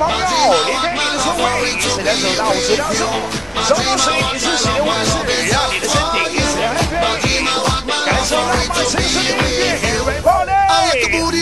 朋友，离开你的座位，一起来走到直道中，走到水你是洗的温室，让你的身体一起来 happy，感受浪漫城市的音乐，Everybody。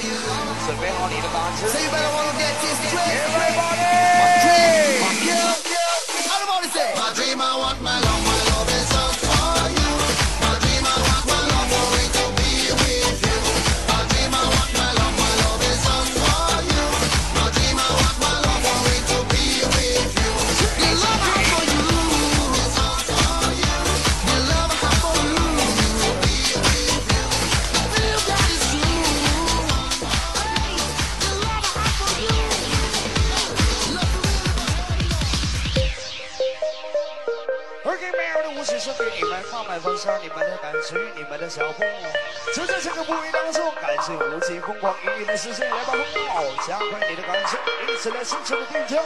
So. So you better want to get this dress. 小步，就在这个部位当中，感受无尽疯狂音乐的时间，来把风暴加快你的感受，一起来心情的变调。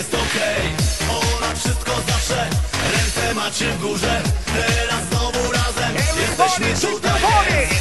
jest okej okay. Ona wszystko zawsze. Ręce macie w górze. Teraz znowu razem. Jesteśmy tutaj.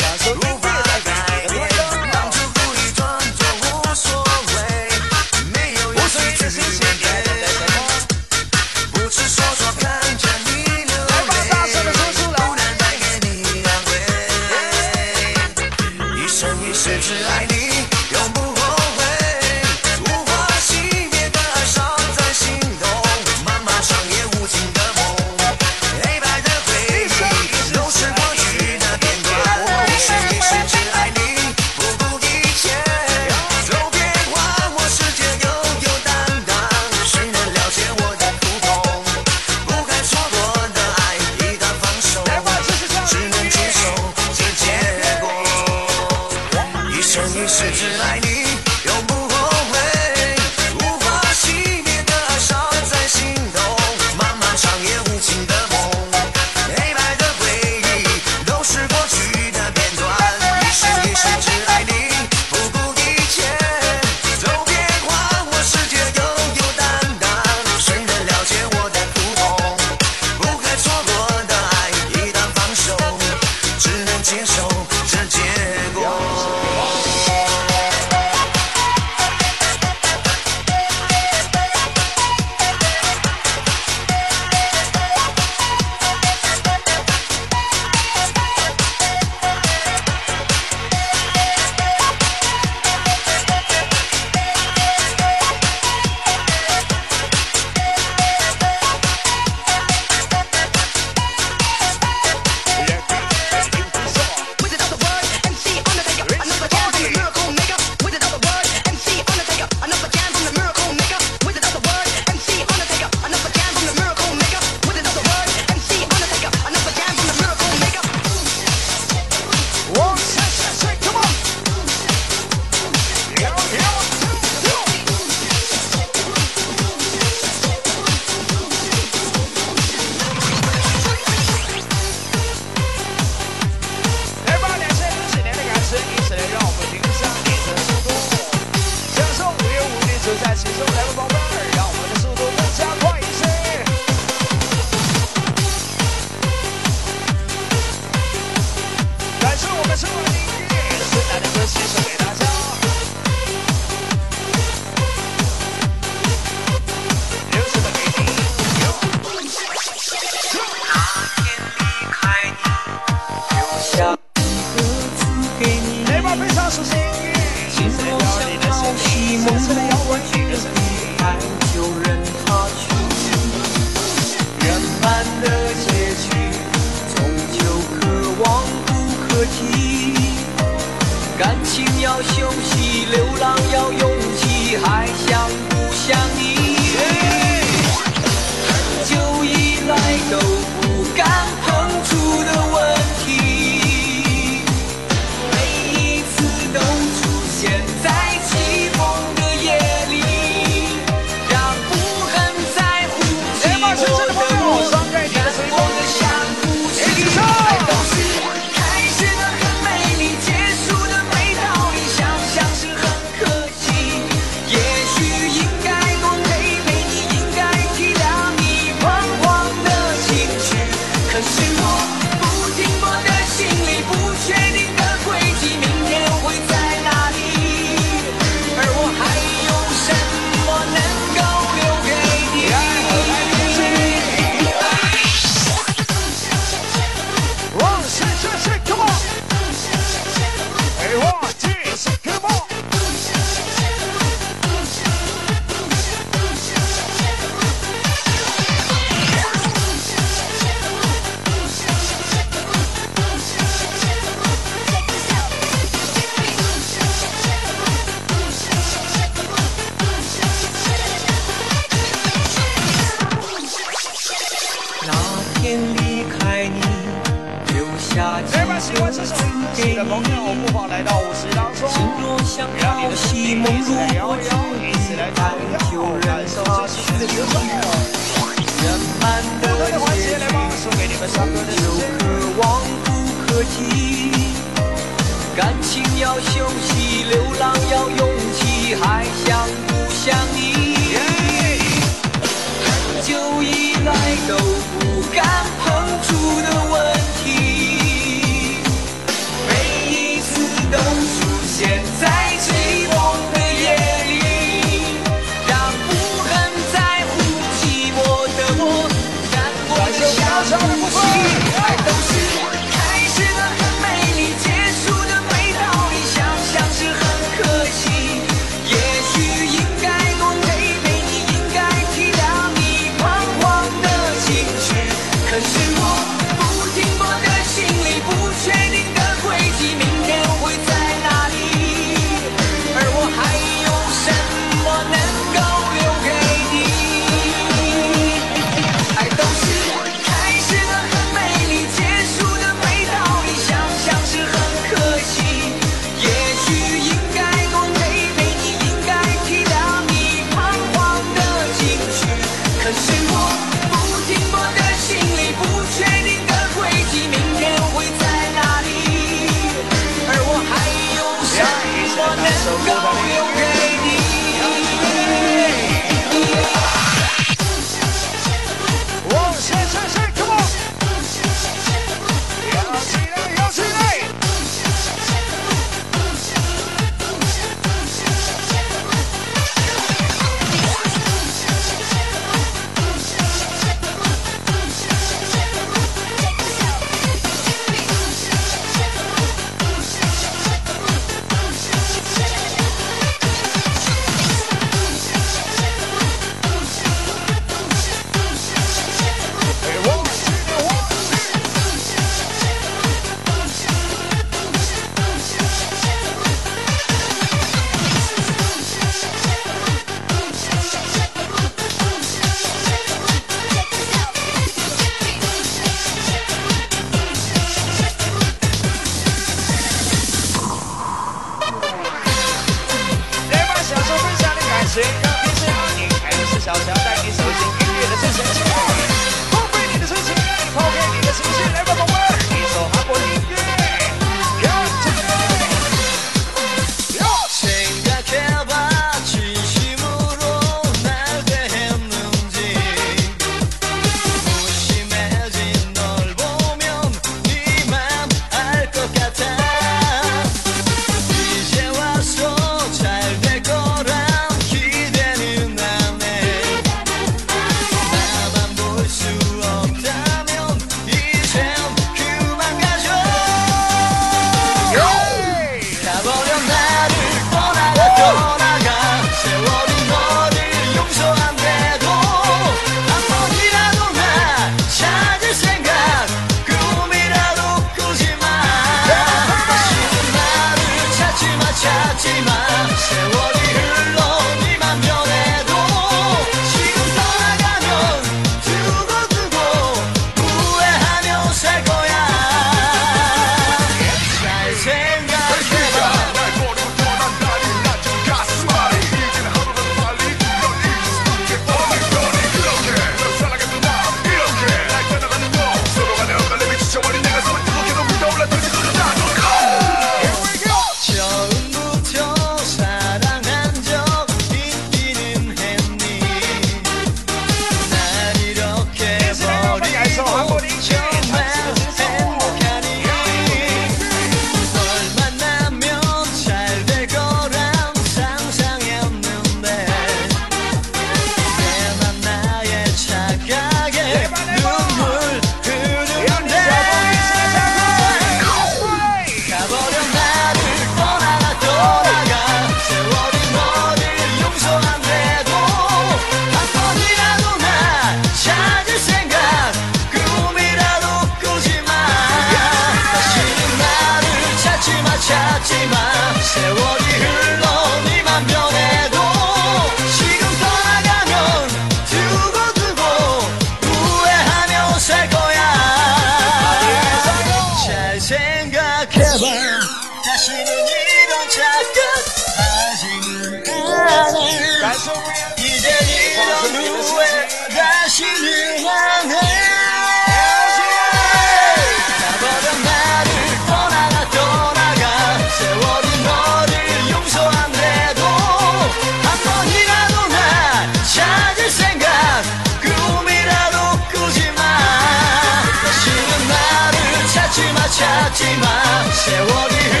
찾지 마. 세월이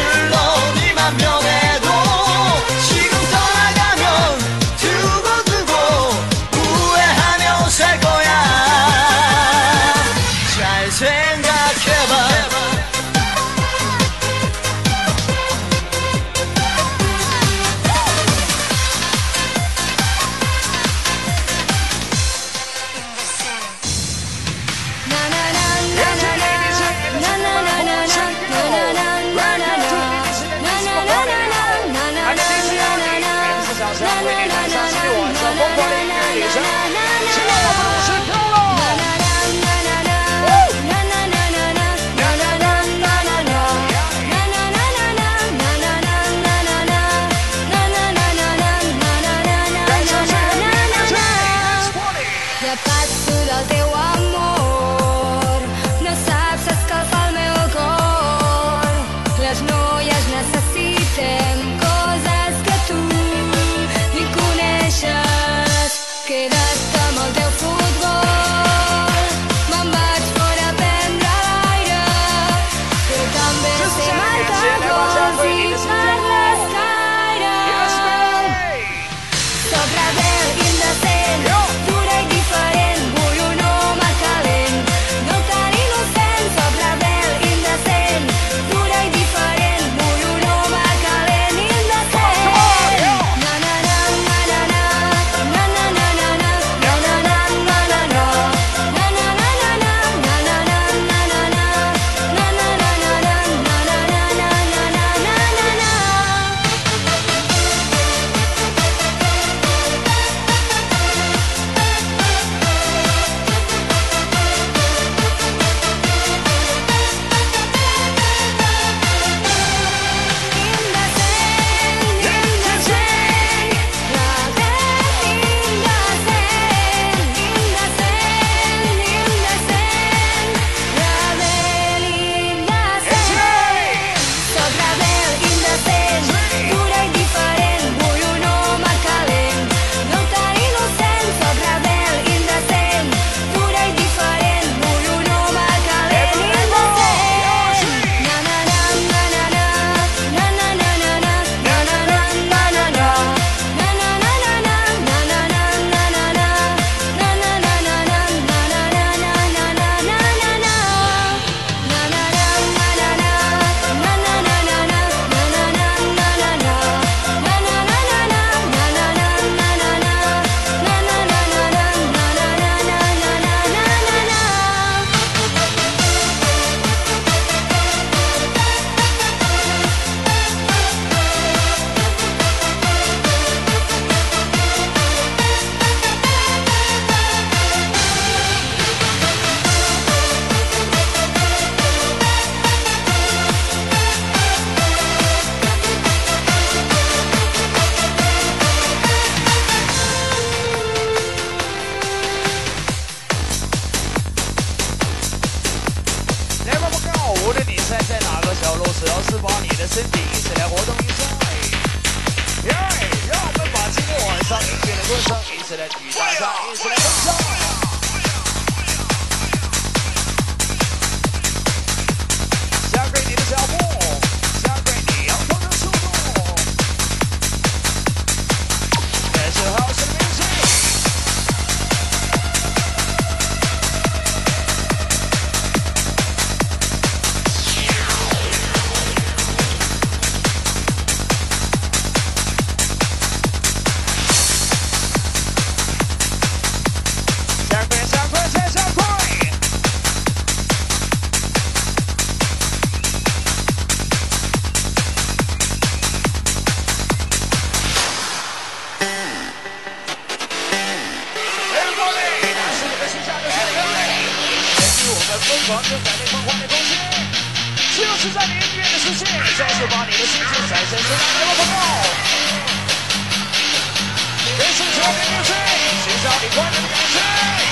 She's only one of the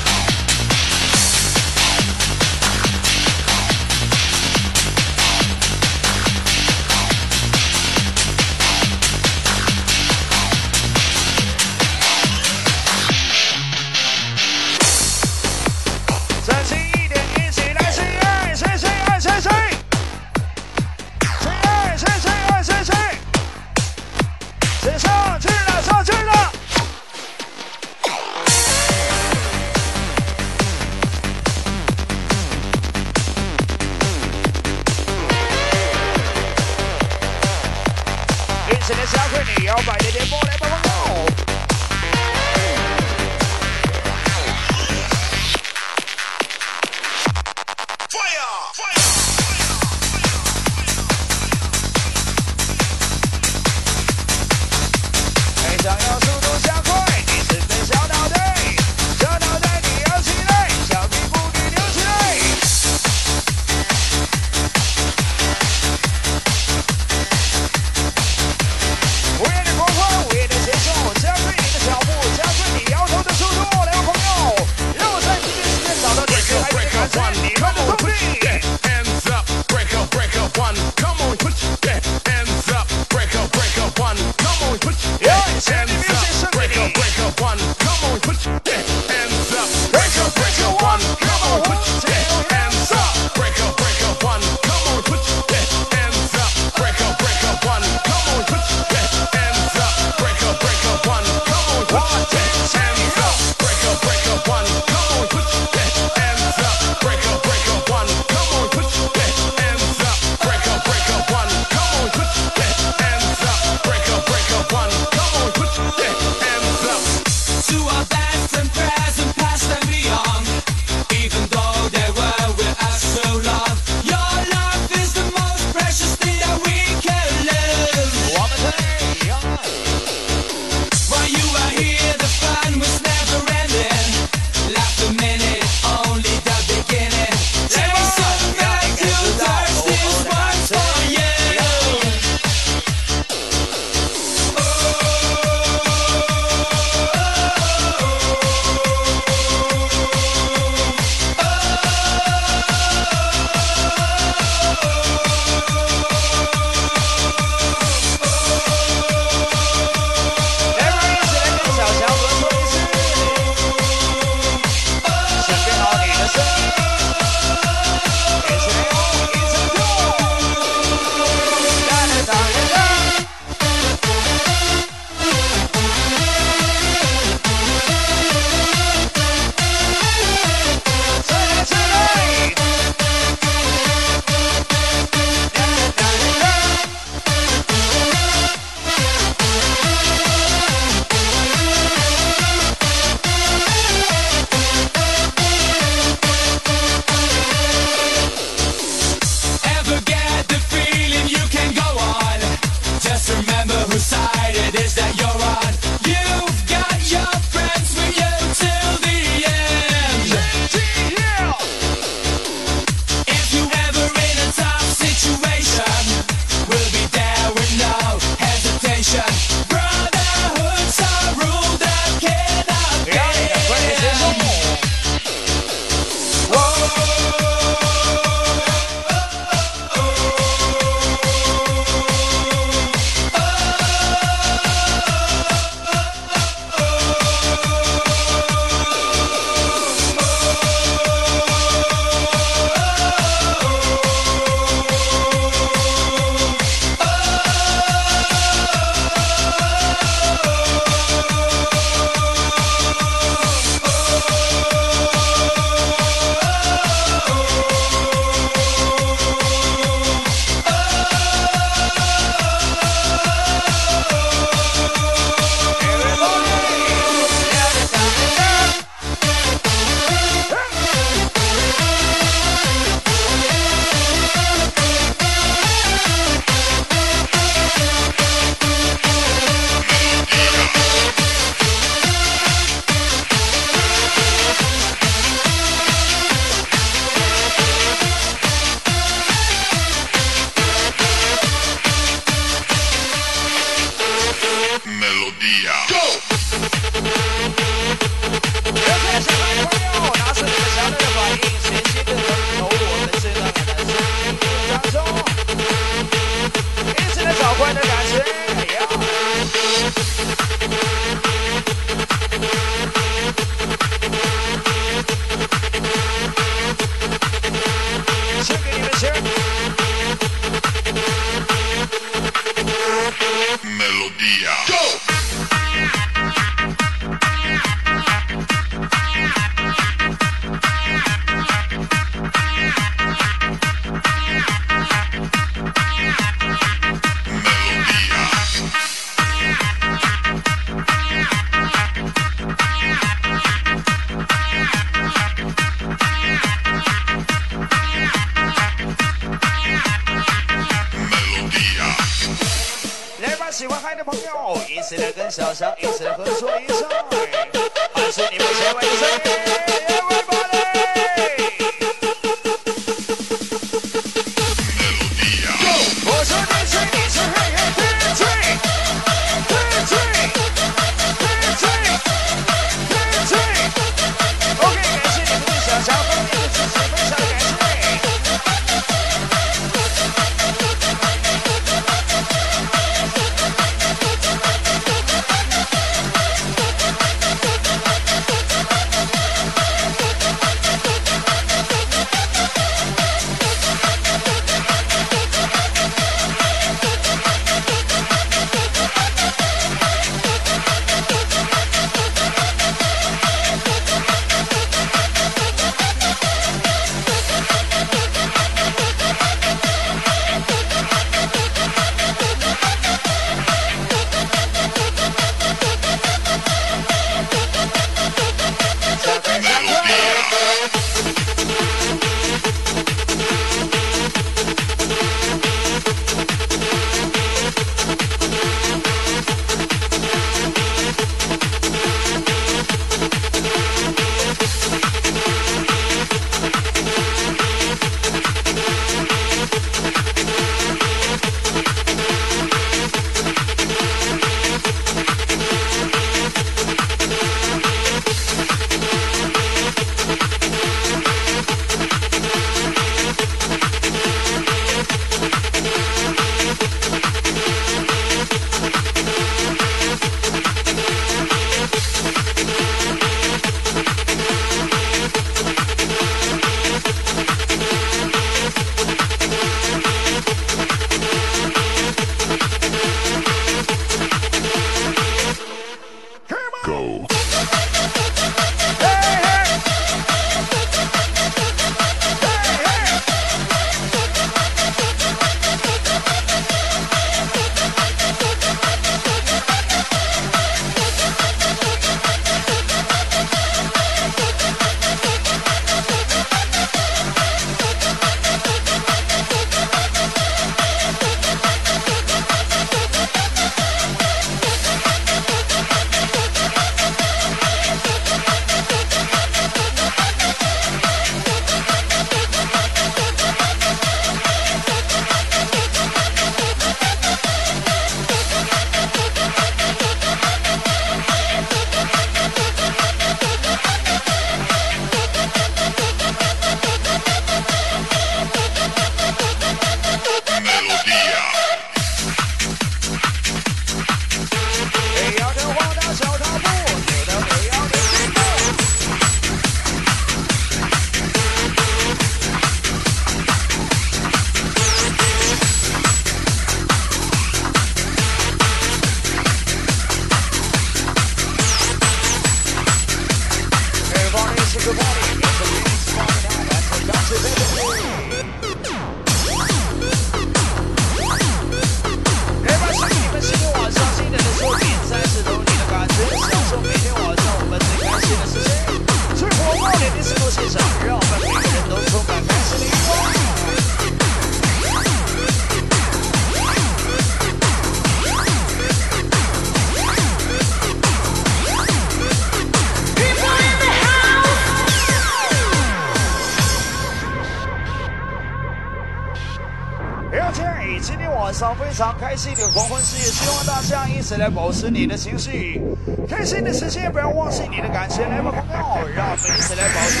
再来保持你的情绪开心的时间不要忘记你的感谢来吧朋友让我们一起来保持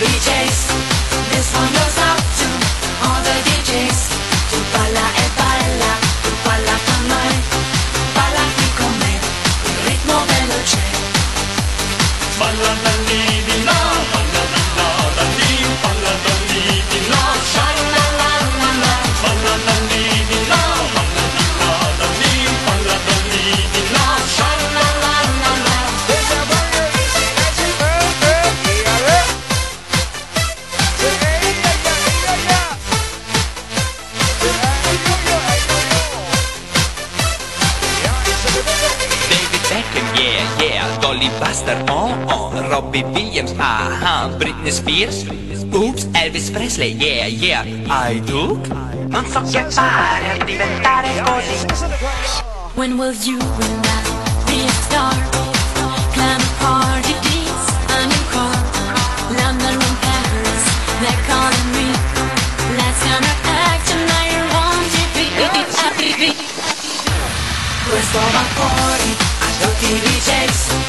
be chased Britney Spears Oops, Elvis Presley, yeah yeah I do? Non so che fare a diventare così When will you and I be a star? Climb a party, dance a new car. London and Paris, they're calling me. Last time I acted, now you're on TV. Questo va fuori a tutti i DJs.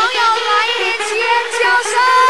朋友，来点尖叫声。